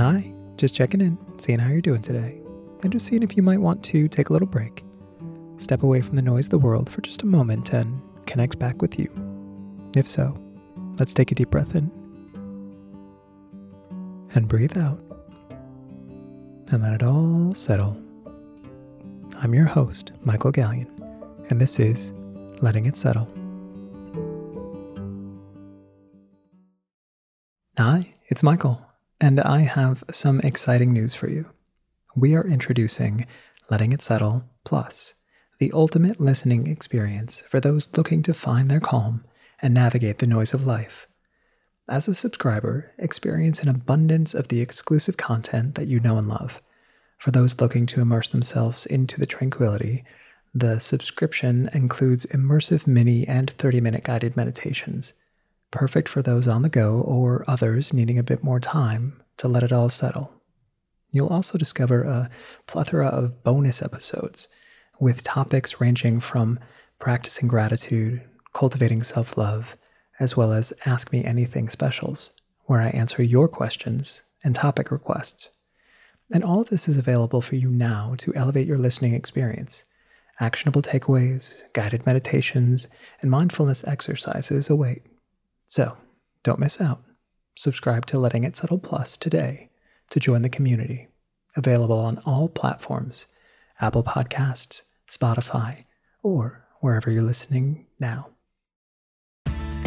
Hi, just checking in, seeing how you're doing today, and just seeing if you might want to take a little break. Step away from the noise of the world for just a moment and connect back with you. If so, let's take a deep breath in and breathe out and let it all settle. I'm your host, Michael Gallion, and this is Letting It Settle. Hi, it's Michael, and I have some exciting news for you. We are introducing Letting It Settle Plus, the ultimate listening experience for those looking to find their calm and navigate the noise of life. As a subscriber, experience an abundance of the exclusive content that you know and love. For those looking to immerse themselves into the tranquility, the subscription includes immersive mini and 30 minute guided meditations perfect for those on the go or others needing a bit more time to let it all settle. You'll also discover a plethora of bonus episodes with topics ranging from practicing gratitude, cultivating self love, as well as Ask Me Anything specials, where I answer your questions and topic requests. And all of this is available for you now to elevate your listening experience. Actionable takeaways, guided meditations, and mindfulness exercises await. So don't miss out. Subscribe to Letting It Settle Plus today to join the community. Available on all platforms Apple Podcasts, Spotify, or wherever you're listening now.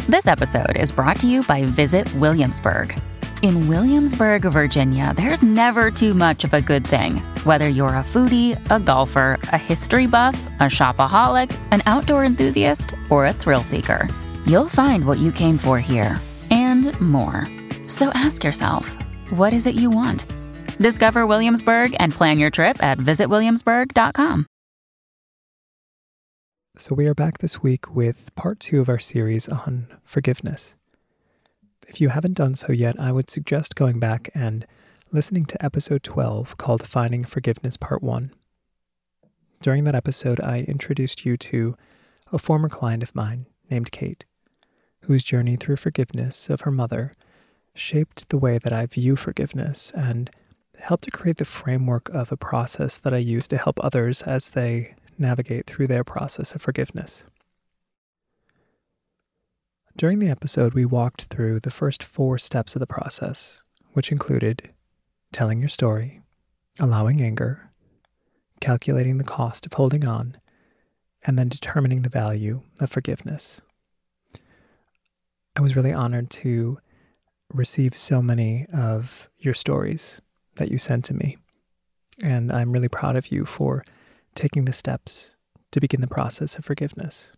This episode is brought to you by Visit Williamsburg. In Williamsburg, Virginia, there's never too much of a good thing. Whether you're a foodie, a golfer, a history buff, a shopaholic, an outdoor enthusiast, or a thrill seeker You'll find what you came for here and more. So ask yourself, what is it you want? Discover Williamsburg and plan your trip at visitwilliamsburg.com. So, we are back this week with part two of our series on forgiveness. If you haven't done so yet, I would suggest going back and listening to episode 12 called Finding Forgiveness Part 1. During that episode, I introduced you to a former client of mine named Kate whose journey through forgiveness of her mother shaped the way that I view forgiveness and helped to create the framework of a process that I use to help others as they navigate through their process of forgiveness. During the episode, we walked through the first four steps of the process, which included telling your story, allowing anger, calculating the cost of holding on, and then determining the value of forgiveness. I was really honored to receive so many of your stories that you sent to me. And I'm really proud of you for taking the steps to begin the process of forgiveness.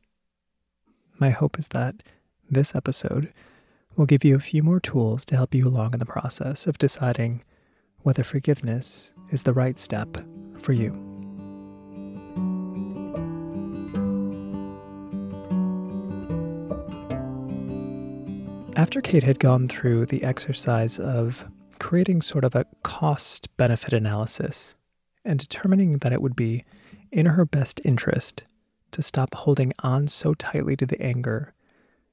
My hope is that this episode will give you a few more tools to help you along in the process of deciding whether forgiveness is the right step for you. After Kate had gone through the exercise of creating sort of a cost benefit analysis and determining that it would be in her best interest to stop holding on so tightly to the anger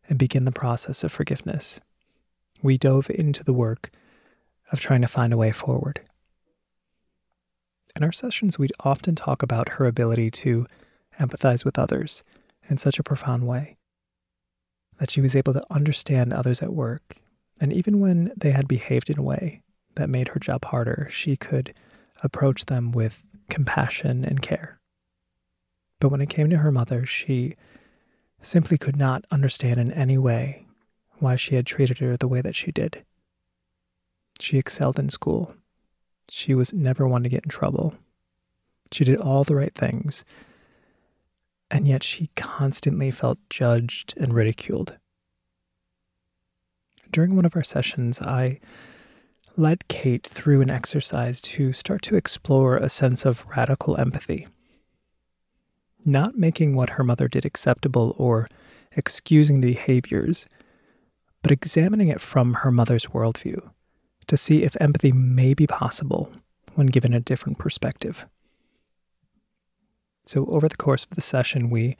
and begin the process of forgiveness, we dove into the work of trying to find a way forward. In our sessions, we'd often talk about her ability to empathize with others in such a profound way that she was able to understand others at work. And even when they had behaved in a way that made her job harder, she could approach them with compassion and care. But when it came to her mother, she simply could not understand in any way why she had treated her the way that she did. She excelled in school. She was never one to get in trouble. She did all the right things and yet she constantly felt judged and ridiculed. During one of our sessions, I led Kate through an exercise to start to explore a sense of radical empathy. Not making what her mother did acceptable or excusing the behaviors, but examining it from her mother's worldview to see if empathy may be possible when given a different perspective. So, over the course of the session, we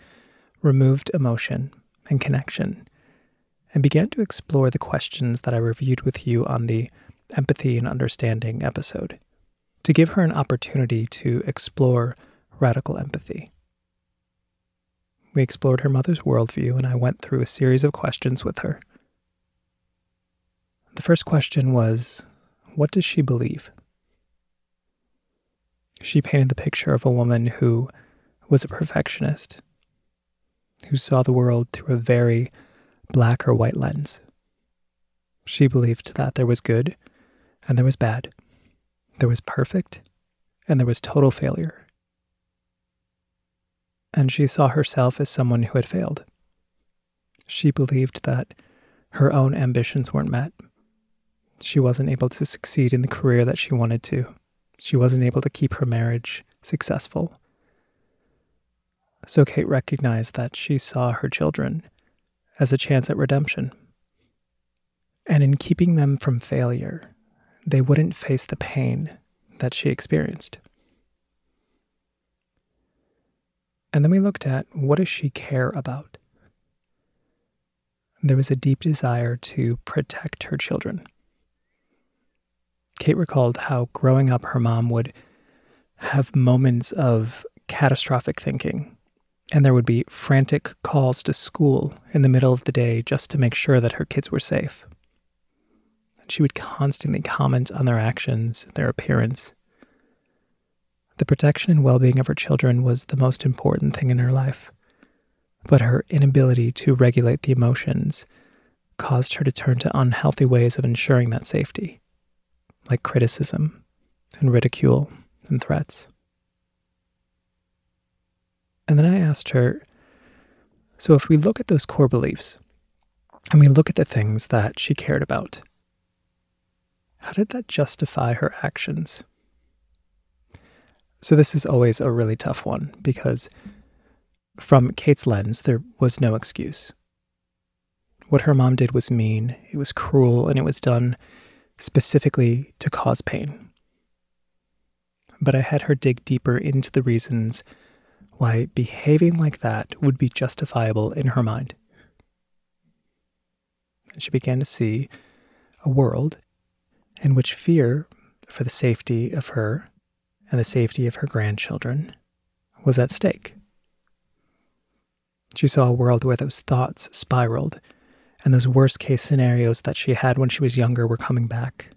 removed emotion and connection and began to explore the questions that I reviewed with you on the empathy and understanding episode to give her an opportunity to explore radical empathy. We explored her mother's worldview, and I went through a series of questions with her. The first question was What does she believe? She painted the picture of a woman who was a perfectionist, who saw the world through a very black or white lens. She believed that there was good and there was bad, there was perfect and there was total failure. And she saw herself as someone who had failed. She believed that her own ambitions weren't met. She wasn't able to succeed in the career that she wanted to. She wasn't able to keep her marriage successful. So Kate recognized that she saw her children as a chance at redemption. And in keeping them from failure, they wouldn't face the pain that she experienced. And then we looked at what does she care about? There was a deep desire to protect her children. Kate recalled how growing up, her mom would have moments of catastrophic thinking, and there would be frantic calls to school in the middle of the day just to make sure that her kids were safe. And she would constantly comment on their actions, their appearance. The protection and well being of her children was the most important thing in her life, but her inability to regulate the emotions caused her to turn to unhealthy ways of ensuring that safety like criticism and ridicule and threats. And then I asked her so if we look at those core beliefs and we look at the things that she cared about, how did that justify her actions? So, this is always a really tough one because, from Kate's lens, there was no excuse. What her mom did was mean, it was cruel, and it was done specifically to cause pain. But I had her dig deeper into the reasons why behaving like that would be justifiable in her mind. And she began to see a world in which fear for the safety of her and the safety of her grandchildren was at stake. She saw a world where those thoughts spiraled and those worst case scenarios that she had when she was younger were coming back.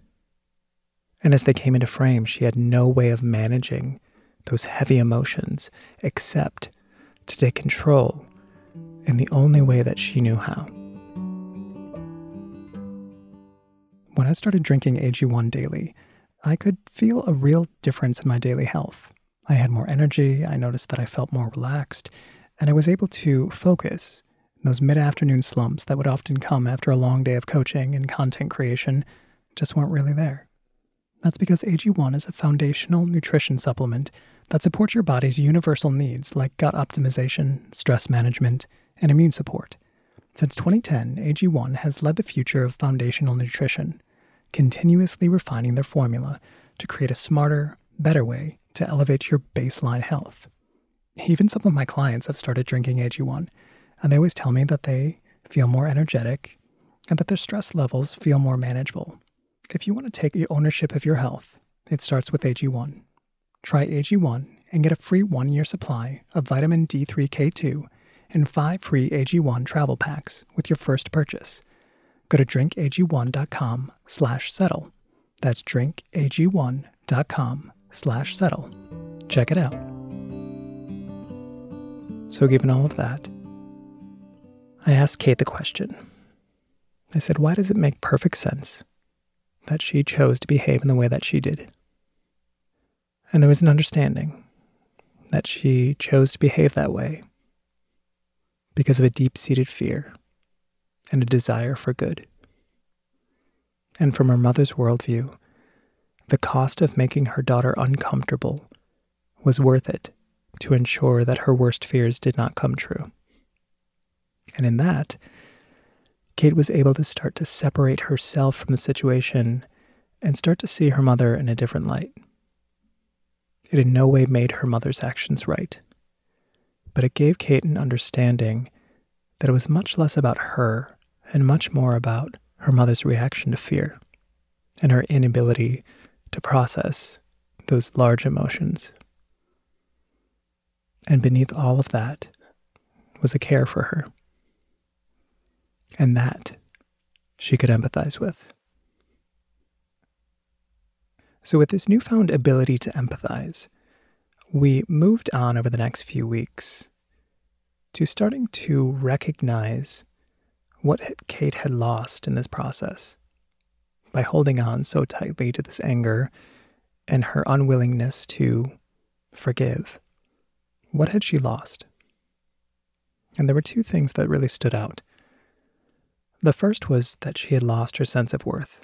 And as they came into frame, she had no way of managing those heavy emotions except to take control in the only way that she knew how. When I started drinking AG1 daily, I could feel a real difference in my daily health. I had more energy, I noticed that I felt more relaxed, and I was able to focus those mid afternoon slumps that would often come after a long day of coaching and content creation just weren't really there. That's because AG1 is a foundational nutrition supplement that supports your body's universal needs like gut optimization, stress management, and immune support. Since 2010, AG1 has led the future of foundational nutrition, continuously refining their formula to create a smarter, better way to elevate your baseline health. Even some of my clients have started drinking AG1 and they always tell me that they feel more energetic and that their stress levels feel more manageable. If you want to take ownership of your health, it starts with AG1. Try AG1 and get a free one year supply of vitamin D3K2 and five free AG1 travel packs with your first purchase. Go to drinkag1.com slash settle. That's drinkag1.com slash settle. Check it out. So, given all of that, I asked Kate the question. I said, Why does it make perfect sense that she chose to behave in the way that she did? And there was an understanding that she chose to behave that way because of a deep seated fear and a desire for good. And from her mother's worldview, the cost of making her daughter uncomfortable was worth it to ensure that her worst fears did not come true. And in that, Kate was able to start to separate herself from the situation and start to see her mother in a different light. It in no way made her mother's actions right, but it gave Kate an understanding that it was much less about her and much more about her mother's reaction to fear. and her inability to process those large emotions. And beneath all of that was a care for her. And that she could empathize with. So, with this newfound ability to empathize, we moved on over the next few weeks to starting to recognize what Kate had lost in this process by holding on so tightly to this anger and her unwillingness to forgive. What had she lost? And there were two things that really stood out. The first was that she had lost her sense of worth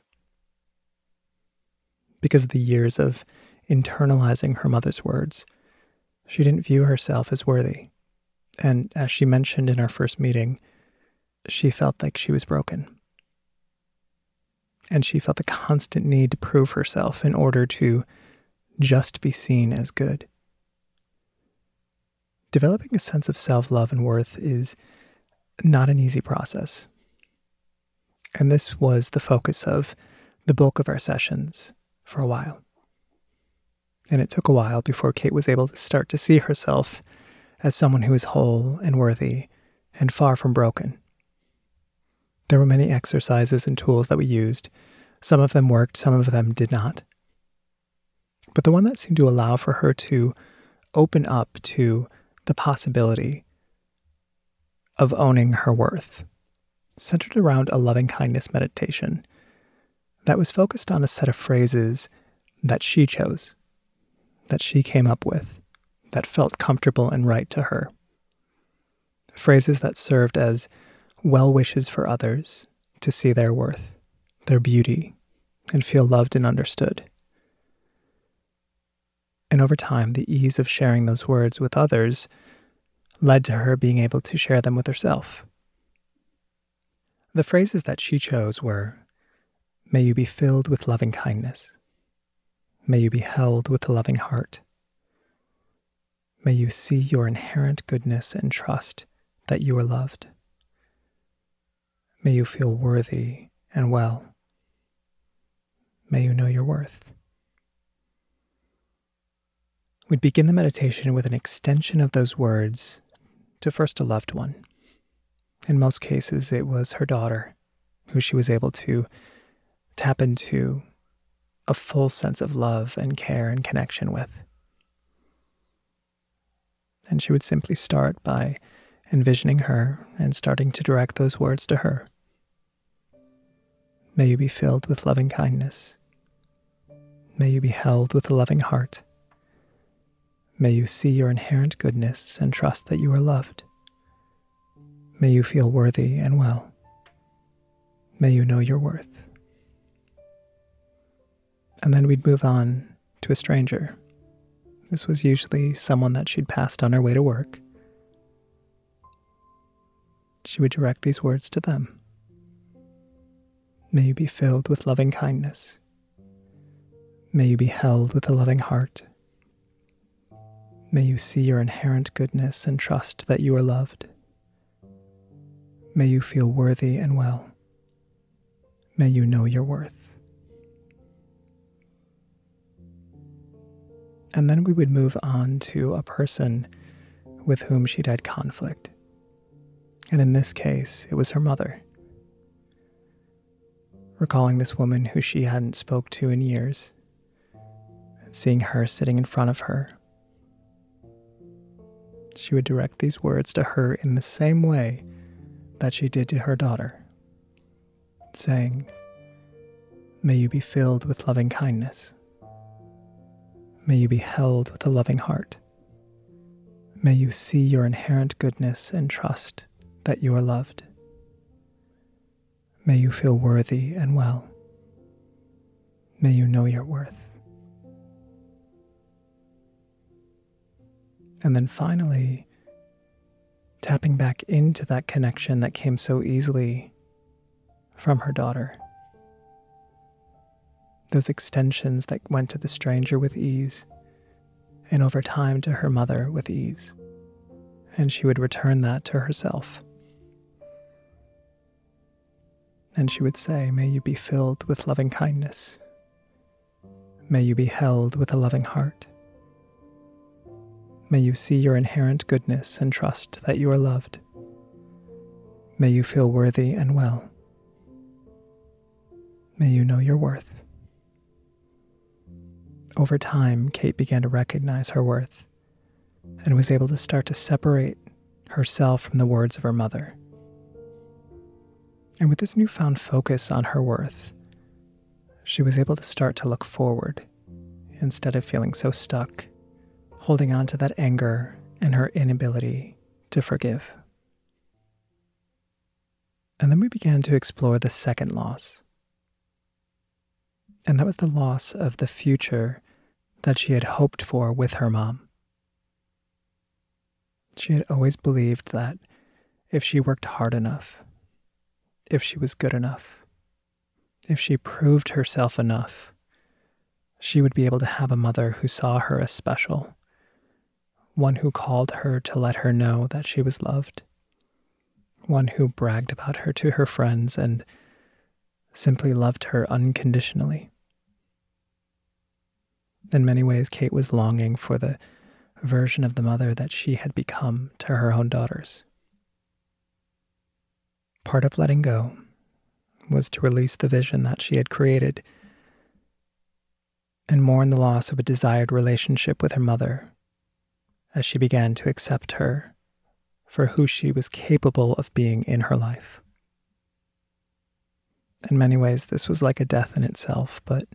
because of the years of internalizing her mother's words. She didn't view herself as worthy. And as she mentioned in our first meeting, she felt like she was broken. And she felt the constant need to prove herself in order to just be seen as good. Developing a sense of self love and worth is not an easy process. And this was the focus of the bulk of our sessions for a while. And it took a while before Kate was able to start to see herself as someone who is whole and worthy and far from broken. There were many exercises and tools that we used. Some of them worked, some of them did not. But the one that seemed to allow for her to open up to the possibility of owning her worth centered around a loving kindness meditation that was focused on a set of phrases that she chose, that she came up with, that felt comfortable and right to her. Phrases that served as well wishes for others to see their worth, their beauty, and feel loved and understood. And over time, the ease of sharing those words with others led to her being able to share them with herself. The phrases that she chose were May you be filled with loving kindness. May you be held with a loving heart. May you see your inherent goodness and trust that you are loved. May you feel worthy and well. May you know your worth. We'd begin the meditation with an extension of those words to first a loved one. In most cases, it was her daughter, who she was able to tap into a full sense of love and care and connection with. And she would simply start by envisioning her and starting to direct those words to her. May you be filled with loving kindness. May you be held with a loving heart. May you see your inherent goodness and trust that you are loved. May you feel worthy and well. May you know your worth. And then we'd move on to a stranger. This was usually someone that she'd passed on her way to work. She would direct these words to them. May you be filled with loving kindness. May you be held with a loving heart. May you see your inherent goodness and trust that you are loved. May you feel worthy and well. May you know your worth. And then we would move on to a person with whom she'd had conflict. And in this case, it was her mother recalling this woman who she hadn't spoke to in years, and seeing her sitting in front of her. She would direct these words to her in the same way that she did to her daughter, saying, May you be filled with loving kindness. May you be held with a loving heart. May you see your inherent goodness and trust that you are loved. May you feel worthy and well. May you know your worth. And then finally, tapping back into that connection that came so easily from her daughter. Those extensions that went to the stranger with ease, and over time to her mother with ease. And she would return that to herself. And she would say, May you be filled with loving kindness. May you be held with a loving heart. May you see your inherent goodness and trust that you are loved. May you feel worthy and well. May you know your worth. Over time, Kate began to recognize her worth and was able to start to separate herself from the words of her mother. And with this newfound focus on her worth, she was able to start to look forward instead of feeling so stuck, holding on to that anger and her inability to forgive. And then we began to explore the second loss. And that was the loss of the future that she had hoped for with her mom. She had always believed that if she worked hard enough, if she was good enough, if she proved herself enough, she would be able to have a mother who saw her as special, one who called her to let her know that she was loved, one who bragged about her to her friends and simply loved her unconditionally. In many ways, Kate was longing for the version of the mother that she had become to her own daughters. Part of letting go was to release the vision that she had created and mourn the loss of a desired relationship with her mother as she began to accept her for who she was capable of being in her life. In many ways, this was like a death in itself, but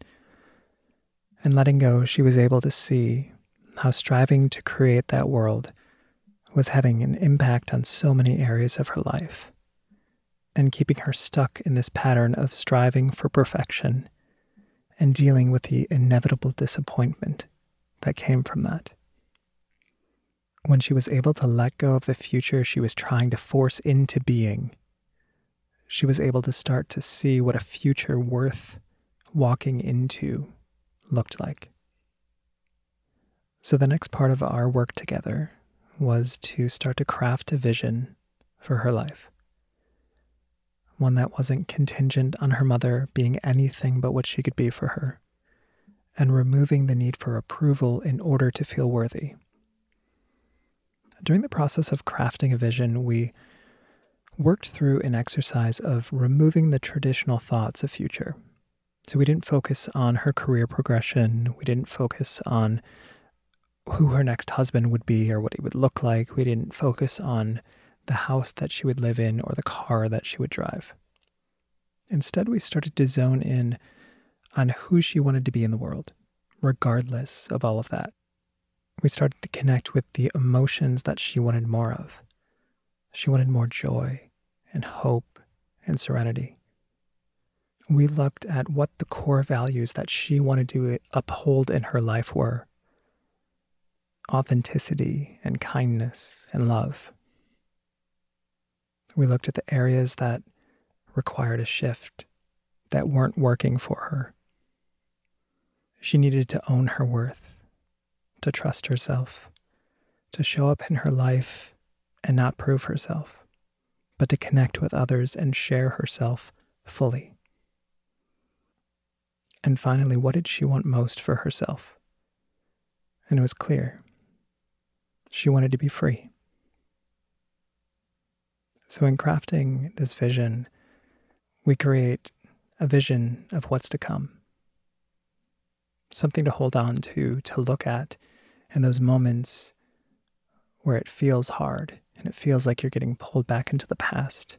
in letting go, she was able to see how striving to create that world was having an impact on so many areas of her life and keeping her stuck in this pattern of striving for perfection and dealing with the inevitable disappointment that came from that. When she was able to let go of the future she was trying to force into being, she was able to start to see what a future worth walking into looked like. So, the next part of our work together was to start to craft a vision for her life. One that wasn't contingent on her mother being anything but what she could be for her, and removing the need for approval in order to feel worthy. During the process of crafting a vision, we worked through an exercise of removing the traditional thoughts of future. So we didn't focus on her career progression, we didn't focus on who her next husband would be or what he would look like. We didn't focus on the house that she would live in or the car that she would drive. Instead, we started to zone in on who she wanted to be in the world, regardless of all of that. We started to connect with the emotions that she wanted more of. She wanted more joy and hope and serenity. We looked at what the core values that she wanted to uphold in her life were authenticity and kindness and love. We looked at the areas that required a shift, that weren't working for her. She needed to own her worth, to trust herself, to show up in her life and not prove herself, but to connect with others and share herself fully. And finally, what did she want most for herself? And it was clear she wanted to be free. So, in crafting this vision, we create a vision of what's to come, something to hold on to, to look at in those moments where it feels hard and it feels like you're getting pulled back into the past.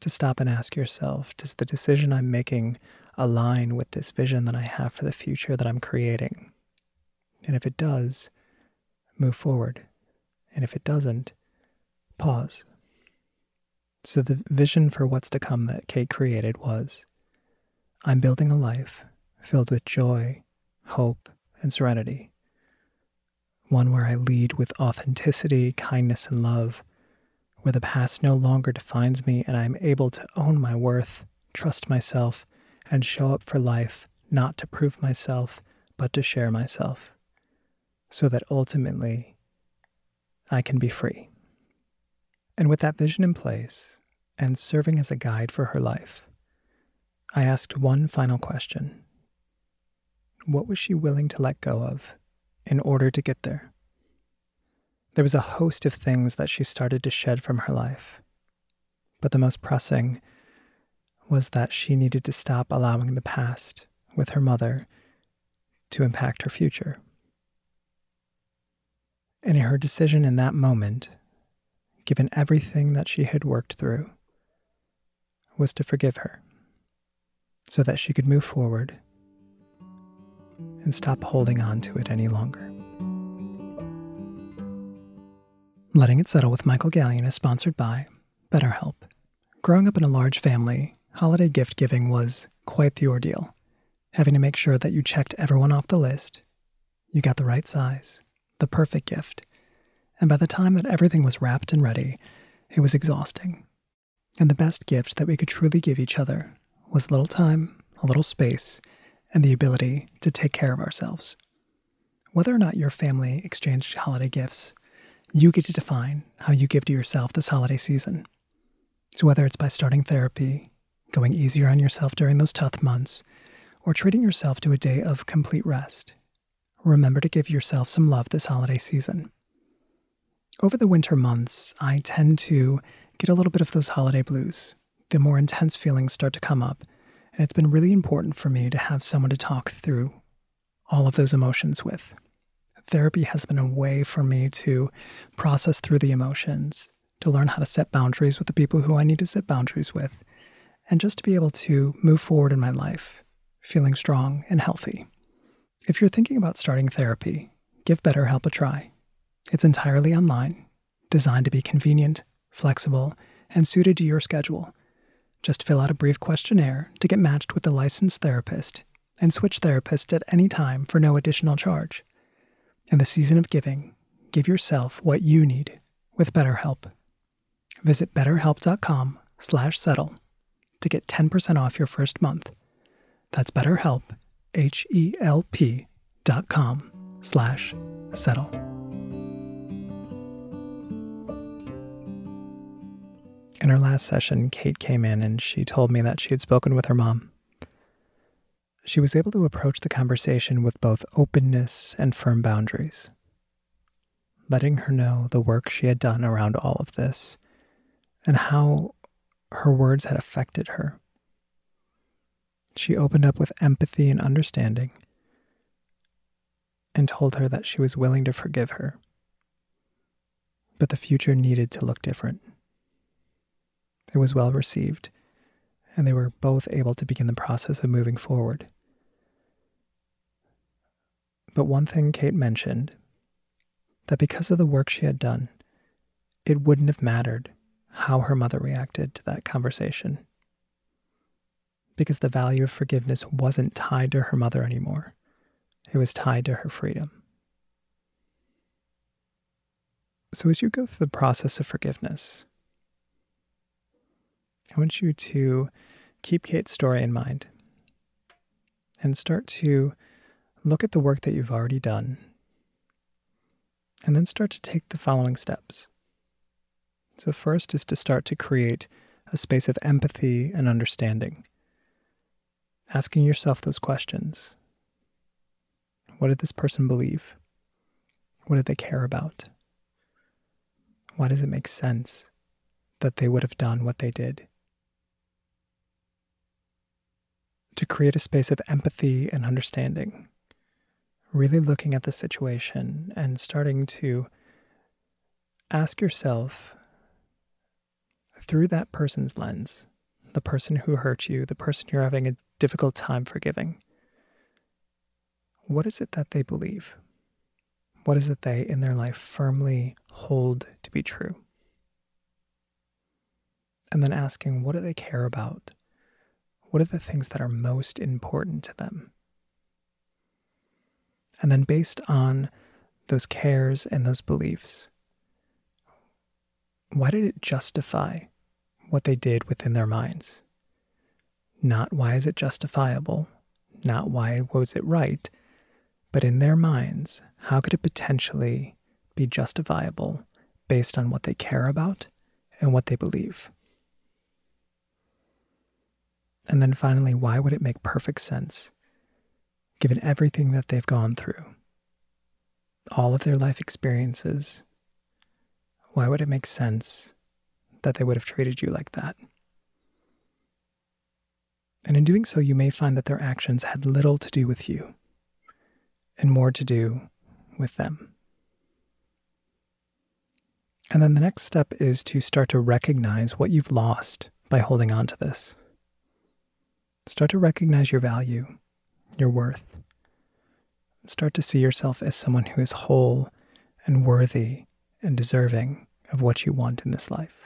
To stop and ask yourself Does the decision I'm making align with this vision that I have for the future that I'm creating? And if it does, move forward. And if it doesn't, pause. So the vision for what's to come that Kate created was I'm building a life filled with joy, hope, and serenity. One where I lead with authenticity, kindness, and love, where the past no longer defines me and I'm able to own my worth, trust myself, and show up for life not to prove myself, but to share myself so that ultimately I can be free. And with that vision in place and serving as a guide for her life, I asked one final question what was she willing to let go of in order to get there? There was a host of things that she started to shed from her life, but the most pressing was that she needed to stop allowing the past with her mother to impact her future. And her decision in that moment, given everything that she had worked through, was to forgive her so that she could move forward and stop holding on to it any longer. Letting It Settle with Michael Gallion is sponsored by BetterHelp. Growing up in a large family, holiday gift giving was quite the ordeal. Having to make sure that you checked everyone off the list, you got the right size, the perfect gift, and by the time that everything was wrapped and ready, it was exhausting. And the best gift that we could truly give each other was a little time, a little space, and the ability to take care of ourselves. Whether or not your family exchanged holiday gifts, you get to define how you give to yourself this holiday season. So, whether it's by starting therapy, going easier on yourself during those tough months, or treating yourself to a day of complete rest, remember to give yourself some love this holiday season. Over the winter months, I tend to get a little bit of those holiday blues. The more intense feelings start to come up, and it's been really important for me to have someone to talk through all of those emotions with. Therapy has been a way for me to process through the emotions, to learn how to set boundaries with the people who I need to set boundaries with, and just to be able to move forward in my life, feeling strong and healthy. If you're thinking about starting therapy, give BetterHelp a try. It's entirely online, designed to be convenient, flexible, and suited to your schedule. Just fill out a brief questionnaire to get matched with a licensed therapist and switch therapists at any time for no additional charge. In the season of giving, give yourself what you need with BetterHelp. Visit betterhelp.com slash settle to get 10% off your first month. That's BetterHelp, H-E-L-P dot com slash settle. In our last session, Kate came in and she told me that she had spoken with her mom. She was able to approach the conversation with both openness and firm boundaries, letting her know the work she had done around all of this and how her words had affected her. She opened up with empathy and understanding and told her that she was willing to forgive her, but the future needed to look different. It was well received, and they were both able to begin the process of moving forward. But one thing Kate mentioned that because of the work she had done, it wouldn't have mattered how her mother reacted to that conversation. Because the value of forgiveness wasn't tied to her mother anymore, it was tied to her freedom. So, as you go through the process of forgiveness, I want you to keep Kate's story in mind and start to look at the work that you've already done, and then start to take the following steps. So, first is to start to create a space of empathy and understanding, asking yourself those questions What did this person believe? What did they care about? Why does it make sense that they would have done what they did? To create a space of empathy and understanding really looking at the situation and starting to ask yourself through that person's lens, the person who hurt you, the person you're having a difficult time forgiving, what is it that they believe? What is it they in their life firmly hold to be true? And then asking, what do they care about? What are the things that are most important to them? And then, based on those cares and those beliefs, why did it justify what they did within their minds? Not why is it justifiable, not why was it right, but in their minds, how could it potentially be justifiable based on what they care about and what they believe? And then finally, why would it make perfect sense given everything that they've gone through, all of their life experiences, why would it make sense that they would have treated you like that? And in doing so, you may find that their actions had little to do with you and more to do with them. And then the next step is to start to recognize what you've lost by holding on to this. Start to recognize your value, your worth. Start to see yourself as someone who is whole and worthy and deserving of what you want in this life.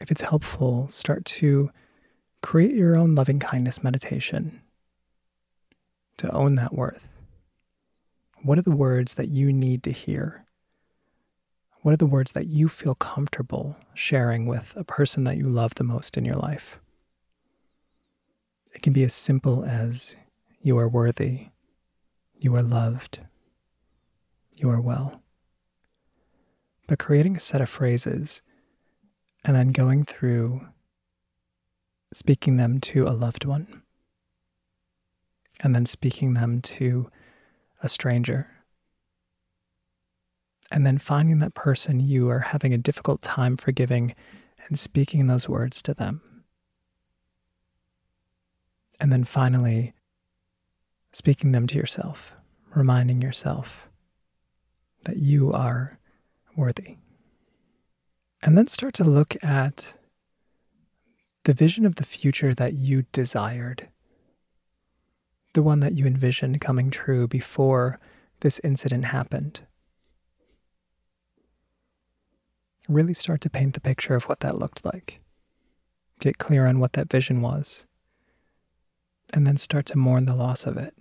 If it's helpful, start to create your own loving kindness meditation to own that worth. What are the words that you need to hear? What are the words that you feel comfortable sharing with a person that you love the most in your life? It can be as simple as you are worthy, you are loved, you are well. But creating a set of phrases and then going through speaking them to a loved one and then speaking them to a stranger. And then finding that person you are having a difficult time forgiving and speaking those words to them. And then finally, speaking them to yourself, reminding yourself that you are worthy. And then start to look at the vision of the future that you desired the one that you envisioned coming true before this incident happened. Really start to paint the picture of what that looked like. Get clear on what that vision was. And then start to mourn the loss of it.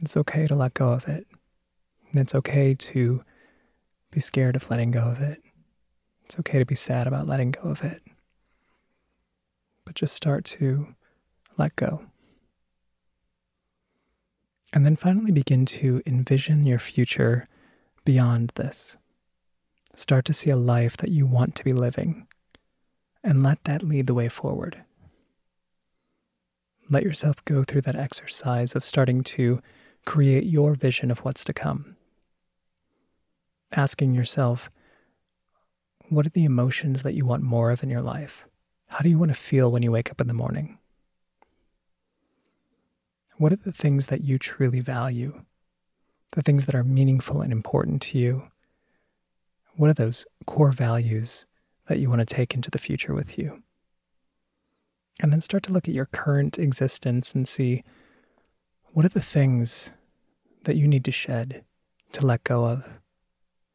It's okay to let go of it. And it's okay to be scared of letting go of it. It's okay to be sad about letting go of it. But just start to let go. And then finally begin to envision your future beyond this. Start to see a life that you want to be living and let that lead the way forward. Let yourself go through that exercise of starting to create your vision of what's to come. Asking yourself, what are the emotions that you want more of in your life? How do you want to feel when you wake up in the morning? What are the things that you truly value? The things that are meaningful and important to you? What are those core values that you want to take into the future with you? And then start to look at your current existence and see what are the things that you need to shed, to let go of,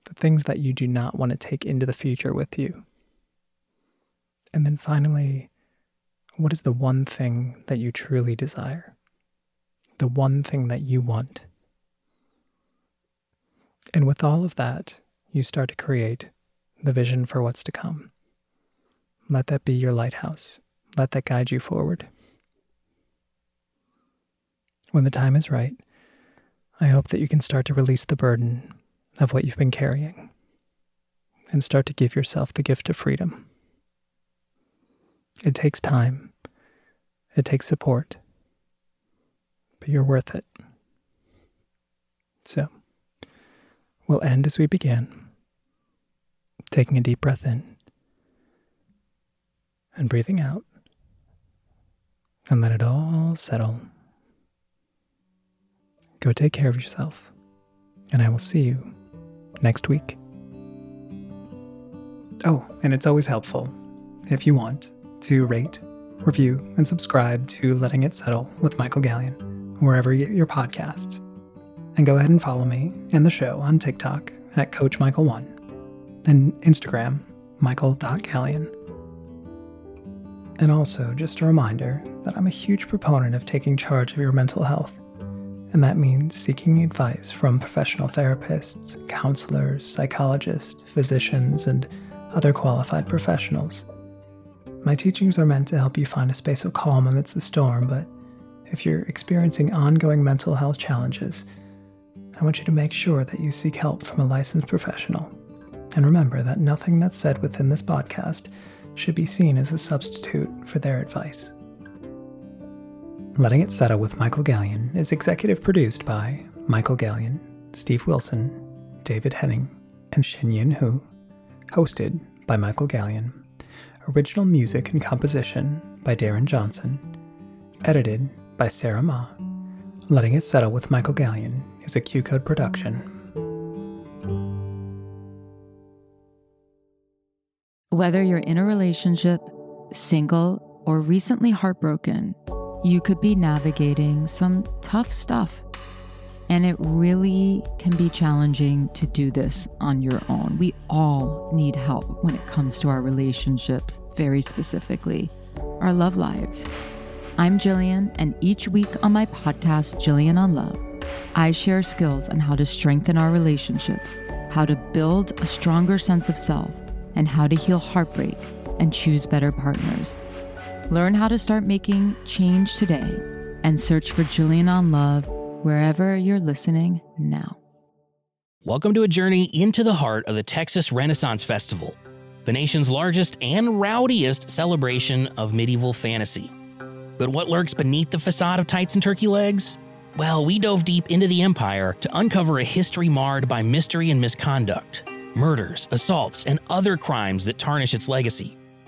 the things that you do not want to take into the future with you. And then finally, what is the one thing that you truly desire? the one thing that you want. And with all of that, you start to create the vision for what's to come. Let that be your lighthouse. Let that guide you forward. When the time is right, I hope that you can start to release the burden of what you've been carrying and start to give yourself the gift of freedom. It takes time, it takes support, but you're worth it. So, we'll end as we began, taking a deep breath in and breathing out, and let it all settle. Go take care of yourself, and I will see you next week. Oh, and it's always helpful, if you want, to rate, review, and subscribe to Letting It Settle with Michael Gallion wherever you get your podcasts. And go ahead and follow me and the show on TikTok at Coach Michael One and Instagram, Michael.Gallion. And also, just a reminder that I'm a huge proponent of taking charge of your mental health. And that means seeking advice from professional therapists, counselors, psychologists, physicians, and other qualified professionals. My teachings are meant to help you find a space of calm amidst the storm, but if you're experiencing ongoing mental health challenges, I want you to make sure that you seek help from a licensed professional. And remember that nothing that's said within this podcast should be seen as a substitute for their advice. Letting It Settle with Michael Gallion is executive produced by Michael Gallion, Steve Wilson, David Henning, and Shin Yin Hu. Hosted by Michael Gallion. Original music and composition by Darren Johnson. Edited by Sarah Ma. Letting It Settle with Michael Gallion is a Q Code production. Whether you're in a relationship, single, or recently heartbroken, you could be navigating some tough stuff. And it really can be challenging to do this on your own. We all need help when it comes to our relationships, very specifically, our love lives. I'm Jillian, and each week on my podcast, Jillian on Love, I share skills on how to strengthen our relationships, how to build a stronger sense of self, and how to heal heartbreak and choose better partners. Learn how to start making change today and search for Jillian on Love wherever you're listening now. Welcome to a journey into the heart of the Texas Renaissance Festival, the nation's largest and rowdiest celebration of medieval fantasy. But what lurks beneath the facade of tights and turkey legs? Well, we dove deep into the empire to uncover a history marred by mystery and misconduct, murders, assaults, and other crimes that tarnish its legacy.